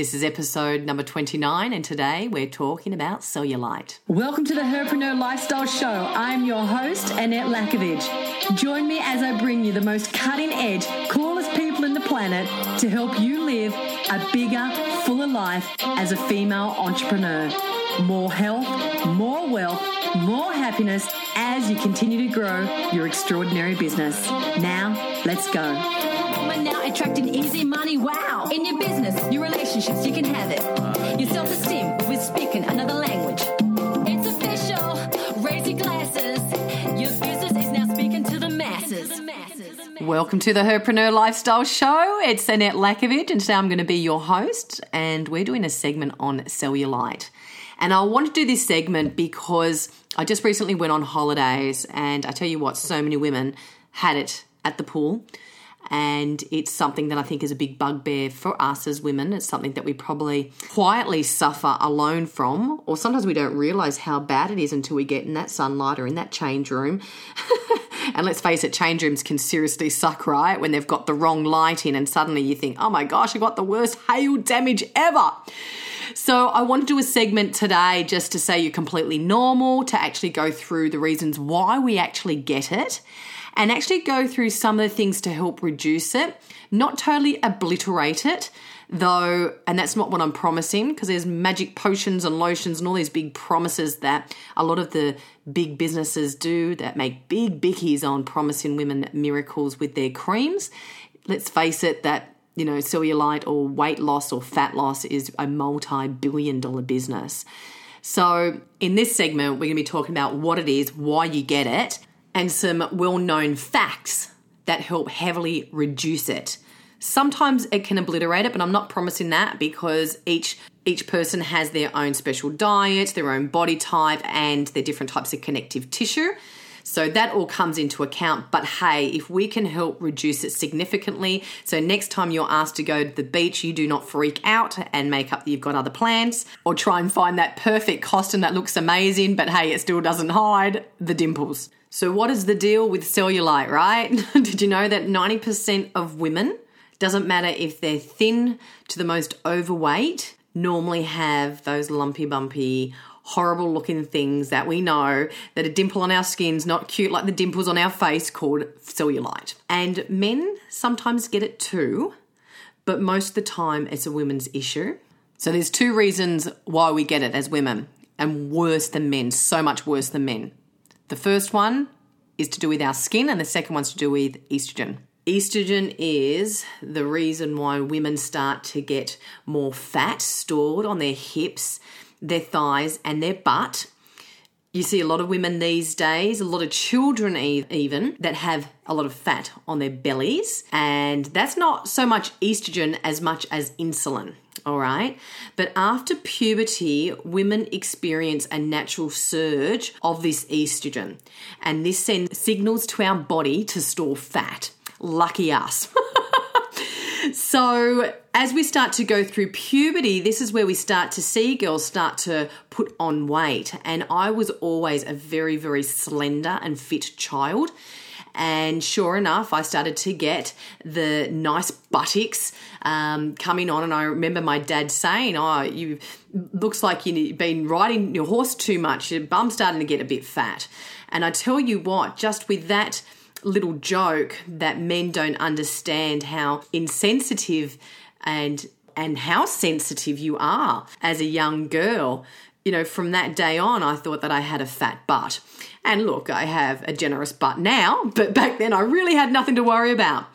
This is episode number 29, and today we're talking about cellulite. Welcome to the Herpreneur Lifestyle Show. I'm your host, Annette Lakovich. Join me as I bring you the most cutting edge, coolest people in the planet to help you live a bigger, fuller life as a female entrepreneur. More health, more wealth, more happiness as you continue to grow your extraordinary business. Now, let's go. And now attracting easy money, wow. In your business, your relationships, you can have it. Your self esteem with speaking another language. It's official. Raise your glasses. Your business is now speaking to the masses. Welcome to the Herpreneur Lifestyle Show. It's Annette Lakovich, and today I'm going to be your host, and we're doing a segment on cellulite. And I want to do this segment because I just recently went on holidays, and I tell you what, so many women had it at the pool. And it's something that I think is a big bugbear for us as women. It's something that we probably quietly suffer alone from, or sometimes we don't realize how bad it is until we get in that sunlight or in that change room. and let's face it, change rooms can seriously suck, right? When they've got the wrong light in, and suddenly you think, oh my gosh, I got the worst hail damage ever. So, I want to do a segment today just to say you're completely normal, to actually go through the reasons why we actually get it, and actually go through some of the things to help reduce it, not totally obliterate it. Though, and that's not what I'm promising because there's magic potions and lotions and all these big promises that a lot of the big businesses do that make big bickies on promising women miracles with their creams. Let's face it, that you know, cellulite or weight loss or fat loss is a multi billion dollar business. So, in this segment, we're going to be talking about what it is, why you get it, and some well known facts that help heavily reduce it. Sometimes it can obliterate it, but I'm not promising that because each each person has their own special diet, their own body type, and their different types of connective tissue. So that all comes into account. But hey, if we can help reduce it significantly, so next time you're asked to go to the beach, you do not freak out and make up that you've got other plans or try and find that perfect costume that looks amazing, but hey, it still doesn't hide the dimples. So, what is the deal with cellulite, right? Did you know that 90% of women, doesn't matter if they're thin to the most overweight, normally have those lumpy, bumpy, horrible looking things that we know that a dimple on our skin's not cute like the dimples on our face called cellulite. And men sometimes get it too, but most of the time it's a women's issue. So there's two reasons why we get it as women, and worse than men, so much worse than men. The first one is to do with our skin, and the second one's to do with estrogen. Estrogen is the reason why women start to get more fat stored on their hips their thighs, and their butt. You see a lot of women these days, a lot of children even, that have a lot of fat on their bellies. And that's not so much estrogen as much as insulin. All right. But after puberty, women experience a natural surge of this estrogen. And this sends signals to our body to store fat. Lucky us. So, as we start to go through puberty, this is where we start to see girls start to put on weight. And I was always a very, very slender and fit child. And sure enough, I started to get the nice buttocks um, coming on. And I remember my dad saying, Oh, you looks like you've been riding your horse too much. Your bum's starting to get a bit fat. And I tell you what, just with that little joke that men don't understand how insensitive and and how sensitive you are as a young girl. You know, from that day on, I thought that I had a fat butt. And look, I have a generous butt now, but back then I really had nothing to worry about.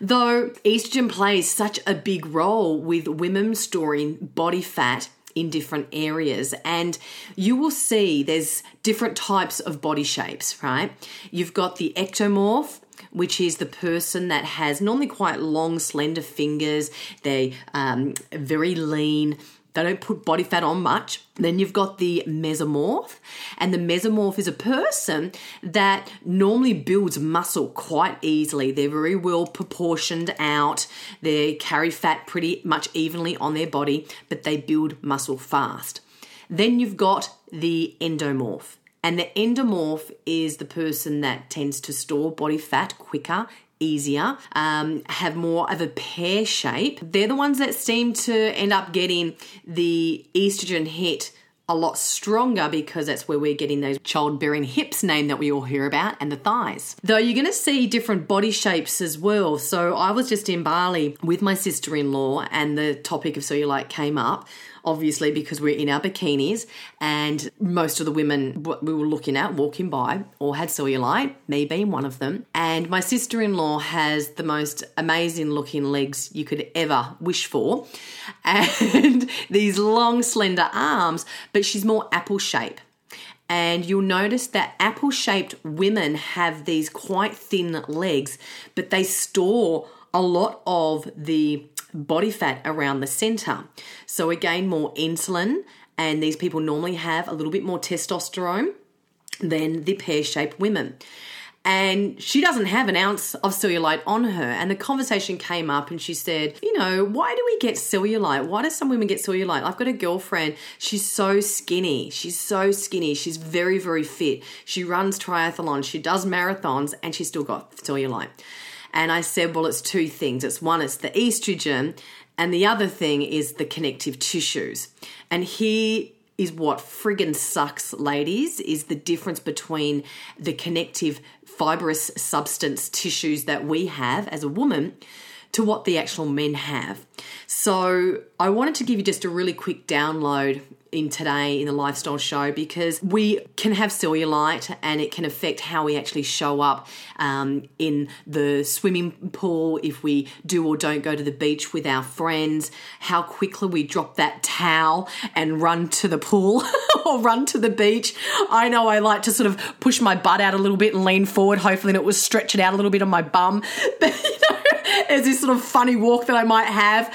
Though estrogen plays such a big role with women storing body fat in different areas. And you will see there's different types of body shapes, right? You've got the ectomorph, which is the person that has normally quite long, slender fingers. They um, very lean. They don't put body fat on much. Then you've got the mesomorph, and the mesomorph is a person that normally builds muscle quite easily. They're very well proportioned out, they carry fat pretty much evenly on their body, but they build muscle fast. Then you've got the endomorph. And the endomorph is the person that tends to store body fat quicker, easier, um, have more of a pear shape. They're the ones that seem to end up getting the estrogen hit a lot stronger because that's where we're getting those childbearing hips name that we all hear about and the thighs. Though you're going to see different body shapes as well. So I was just in Bali with my sister-in-law and the topic of cellulite came up obviously because we're in our bikinis and most of the women we were looking at walking by all had cellulite, me being one of them. And my sister in law has the most amazing looking legs you could ever wish for and these long, slender arms, but she's more apple shape and you'll notice that apple shaped women have these quite thin legs, but they store a lot of the body fat around the center. So, again, more insulin, and these people normally have a little bit more testosterone than the pear shaped women. And she doesn't have an ounce of cellulite on her. And the conversation came up, and she said, You know, why do we get cellulite? Why do some women get cellulite? I've got a girlfriend, she's so skinny. She's so skinny. She's very, very fit. She runs triathlons, she does marathons, and she's still got cellulite. And I said, well, it's two things. It's one, it's the estrogen, and the other thing is the connective tissues. And here is what friggin' sucks, ladies, is the difference between the connective fibrous substance tissues that we have as a woman to what the actual men have. So I wanted to give you just a really quick download in today in the lifestyle show because we can have cellulite and it can affect how we actually show up um, in the swimming pool if we do or don't go to the beach with our friends, how quickly we drop that towel and run to the pool or run to the beach. I know I like to sort of push my butt out a little bit and lean forward, hopefully, and it was stretch it out a little bit on my bum. But you know, as this sort of funny walk that I might have.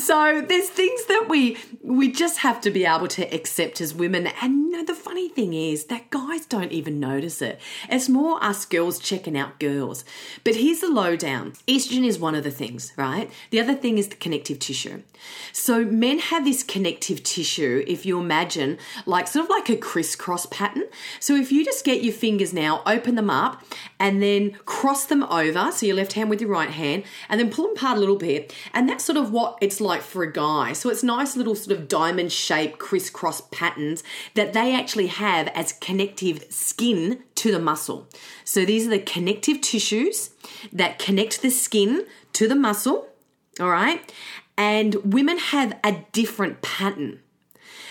So there's things that we we just have to be able to accept as women. And you know, the funny thing is that guys don't even notice it. It's more us girls checking out girls. But here's the lowdown. Estrogen is one of the things, right? The other thing is the connective tissue. So men have this connective tissue, if you imagine, like sort of like a crisscross pattern. So if you just get your fingers now, open them up, and then cross them over, so your left hand with your right hand, and then pull them apart a little bit. And that's sort of what it's like for a guy. So it's nice little sort of diamond shaped crisscross patterns that they actually have as connective skin to the muscle. So these are the connective tissues that connect the skin to the muscle. All right. And women have a different pattern.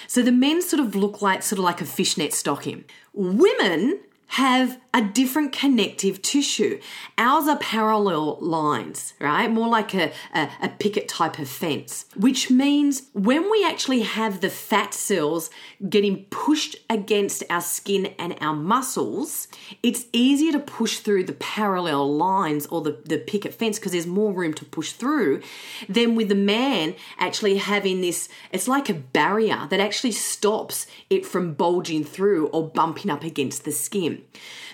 So the men sort of look like sort of like a fishnet stocking. Women have a different connective tissue. Ours are parallel lines, right? More like a, a, a, picket type of fence, which means when we actually have the fat cells getting pushed against our skin and our muscles, it's easier to push through the parallel lines or the, the picket fence because there's more room to push through than with the man actually having this, it's like a barrier that actually stops it from bulging through or bumping up against the skin.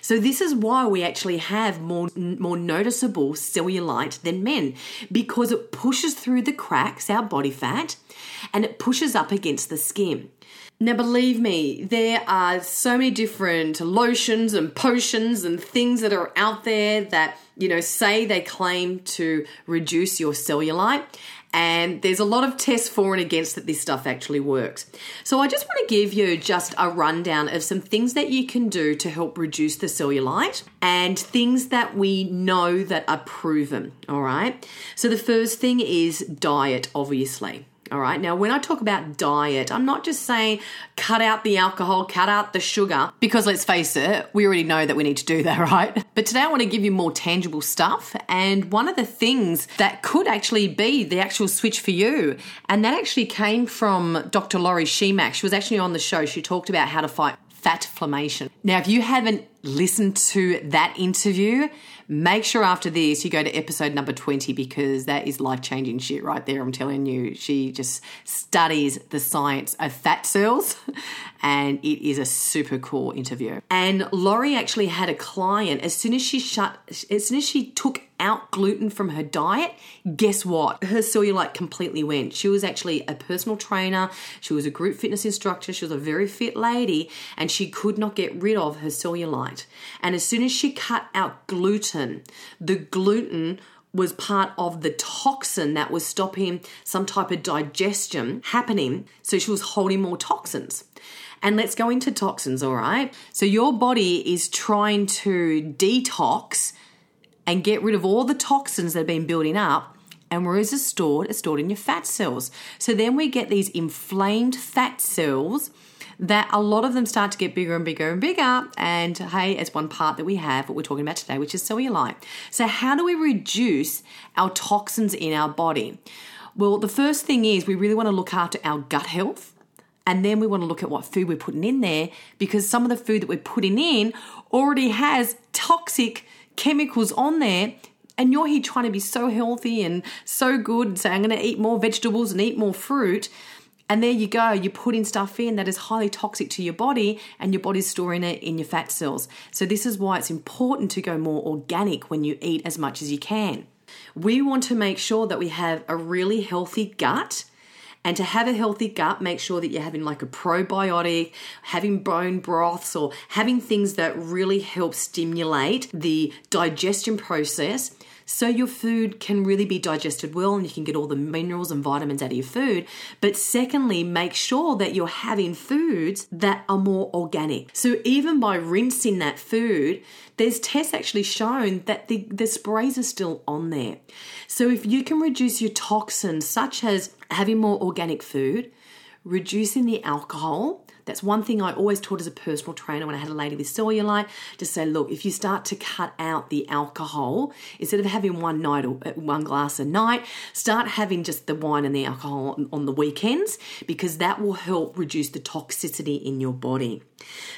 So this is why we actually have more more noticeable cellulite than men because it pushes through the cracks our body fat and it pushes up against the skin. Now, believe me, there are so many different lotions and potions and things that are out there that, you know, say they claim to reduce your cellulite and there's a lot of tests for and against that this stuff actually works. So I just want to give you just a rundown of some things that you can do to help reduce the cellulite and things that we know that are proven, all right? So the first thing is diet, obviously. All right. Now, when I talk about diet, I'm not just saying cut out the alcohol, cut out the sugar, because let's face it, we already know that we need to do that, right? But today I want to give you more tangible stuff. And one of the things that could actually be the actual switch for you, and that actually came from Dr. Lori Shemek. She was actually on the show. She talked about how to fight fat inflammation. Now, if you haven't listened to that interview, make sure after this you go to episode number 20 because that is life changing shit right there. I'm telling you, she just studies the science of fat cells and it is a super cool interview. And Lori actually had a client as soon as she shut, as soon as she took out gluten from her diet, guess what? Her cellulite completely went. She was actually a personal trainer, she was a group fitness instructor, she was a very fit lady, and she could not get rid of her cellulite. And as soon as she cut out gluten, the gluten was part of the toxin that was stopping some type of digestion happening. So she was holding more toxins. And let's go into toxins, all right? So your body is trying to detox and get rid of all the toxins that have been building up. And where is it stored? It's stored in your fat cells. So then we get these inflamed fat cells that a lot of them start to get bigger and bigger and bigger. And hey, it's one part that we have, what we're talking about today, which is cellulite. So, how do we reduce our toxins in our body? Well, the first thing is we really want to look after our gut health. And then we want to look at what food we're putting in there because some of the food that we're putting in already has toxic chemicals on there and you're here trying to be so healthy and so good and say i'm going to eat more vegetables and eat more fruit and there you go you're putting stuff in that is highly toxic to your body and your body's storing it in your fat cells. So this is why it's important to go more organic when you eat as much as you can. We want to make sure that we have a really healthy gut. And to have a healthy gut, make sure that you're having like a probiotic, having bone broths, or having things that really help stimulate the digestion process so your food can really be digested well and you can get all the minerals and vitamins out of your food. But secondly, make sure that you're having foods that are more organic. So even by rinsing that food, there's tests actually shown that the, the sprays are still on there. So if you can reduce your toxins, such as having more organic food, reducing the alcohol, that's one thing I always taught as a personal trainer when I had a lady with cellulite to say, look, if you start to cut out the alcohol, instead of having one night or uh, one glass a night, start having just the wine and the alcohol on the weekends because that will help reduce the toxicity in your body.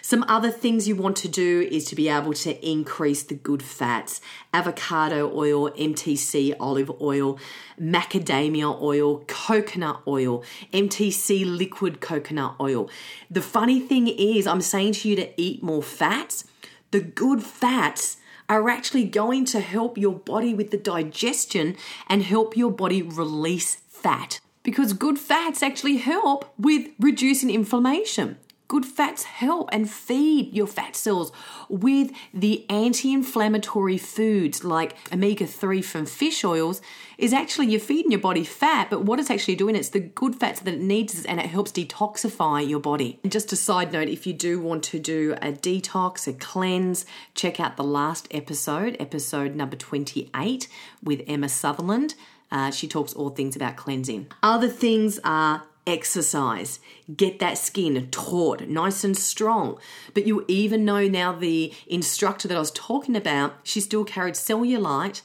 Some other things you want to do is to be able to increase the good fats avocado oil, MTC olive oil, macadamia oil, coconut oil, MTC liquid coconut oil. The funny thing is, I'm saying to you to eat more fats. The good fats are actually going to help your body with the digestion and help your body release fat because good fats actually help with reducing inflammation. Good fats help and feed your fat cells with the anti inflammatory foods like omega 3 from fish oils. Is actually you're feeding your body fat, but what it's actually doing, it's the good fats that it needs and it helps detoxify your body. And just a side note if you do want to do a detox, a cleanse, check out the last episode, episode number 28 with Emma Sutherland. Uh, she talks all things about cleansing. Other things are exercise, get that skin taut, nice and strong. But you even know now the instructor that I was talking about, she still carried cellulite.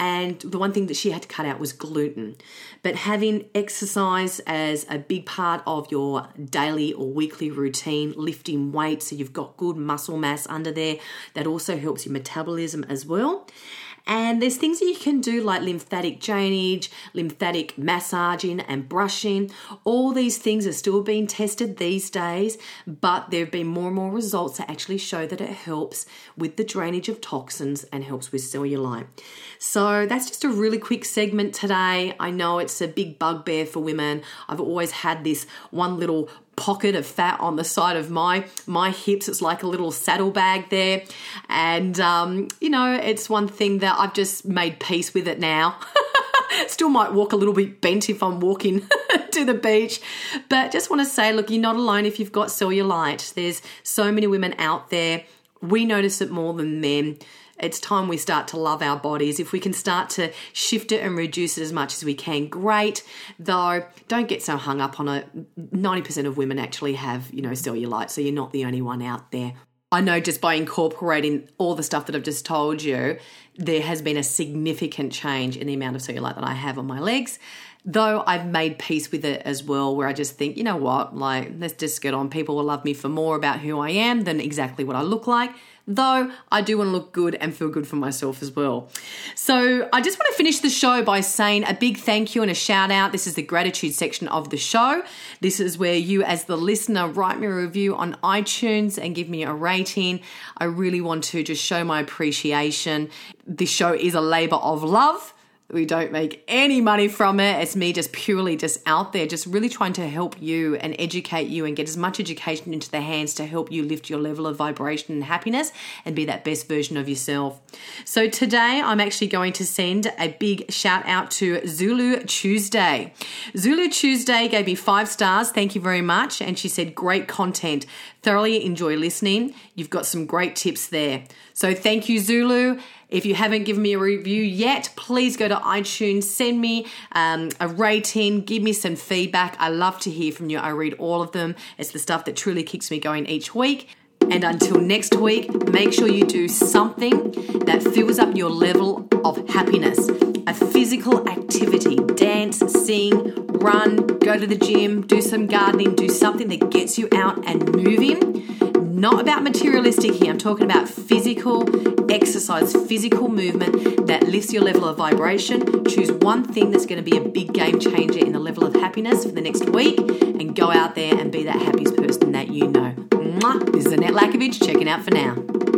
And the one thing that she had to cut out was gluten. But having exercise as a big part of your daily or weekly routine, lifting weights so you've got good muscle mass under there, that also helps your metabolism as well. And there's things that you can do like lymphatic drainage, lymphatic massaging, and brushing. All these things are still being tested these days, but there have been more and more results that actually show that it helps with the drainage of toxins and helps with cellulite. So that's just a really quick segment today. I know it's a big bugbear for women. I've always had this one little pocket of fat on the side of my my hips. It's like a little saddlebag there, and um, you know, it's one thing that I've just made peace with it now. Still might walk a little bit bent if I'm walking to the beach, but just want to say, look, you're not alone if you've got cellulite. There's so many women out there. We notice it more than men it's time we start to love our bodies. If we can start to shift it and reduce it as much as we can, great. Though, don't get so hung up on it. 90% of women actually have, you know, cellulite, so you're not the only one out there. I know just by incorporating all the stuff that I've just told you, there has been a significant change in the amount of cellulite that I have on my legs. Though I've made peace with it as well, where I just think, you know what, like, let's just get on. People will love me for more about who I am than exactly what I look like though I do want to look good and feel good for myself as well. So I just want to finish the show by saying a big thank you and a shout out. This is the gratitude section of the show. This is where you, as the listener, write me a review on iTunes and give me a rating. I really want to just show my appreciation. This show is a labor of love. We don't make any money from it. It's me just purely just out there, just really trying to help you and educate you and get as much education into the hands to help you lift your level of vibration and happiness and be that best version of yourself. So today I'm actually going to send a big shout out to Zulu Tuesday. Zulu Tuesday gave me five stars. Thank you very much. And she said, great content. Thoroughly enjoy listening. You've got some great tips there. So thank you, Zulu. If you haven't given me a review yet, please go to iTunes, send me um, a rating, give me some feedback. I love to hear from you. I read all of them. It's the stuff that truly keeps me going each week. And until next week, make sure you do something that fills up your level of happiness. A physical activity, dance, sing, run, go to the gym, do some gardening, do something that gets you out and moving not about materialistic here. I'm talking about physical exercise, physical movement that lifts your level of vibration. Choose one thing that's going to be a big game changer in the level of happiness for the next week and go out there and be that happiest person that you know. This is Annette Lakovich checking out for now.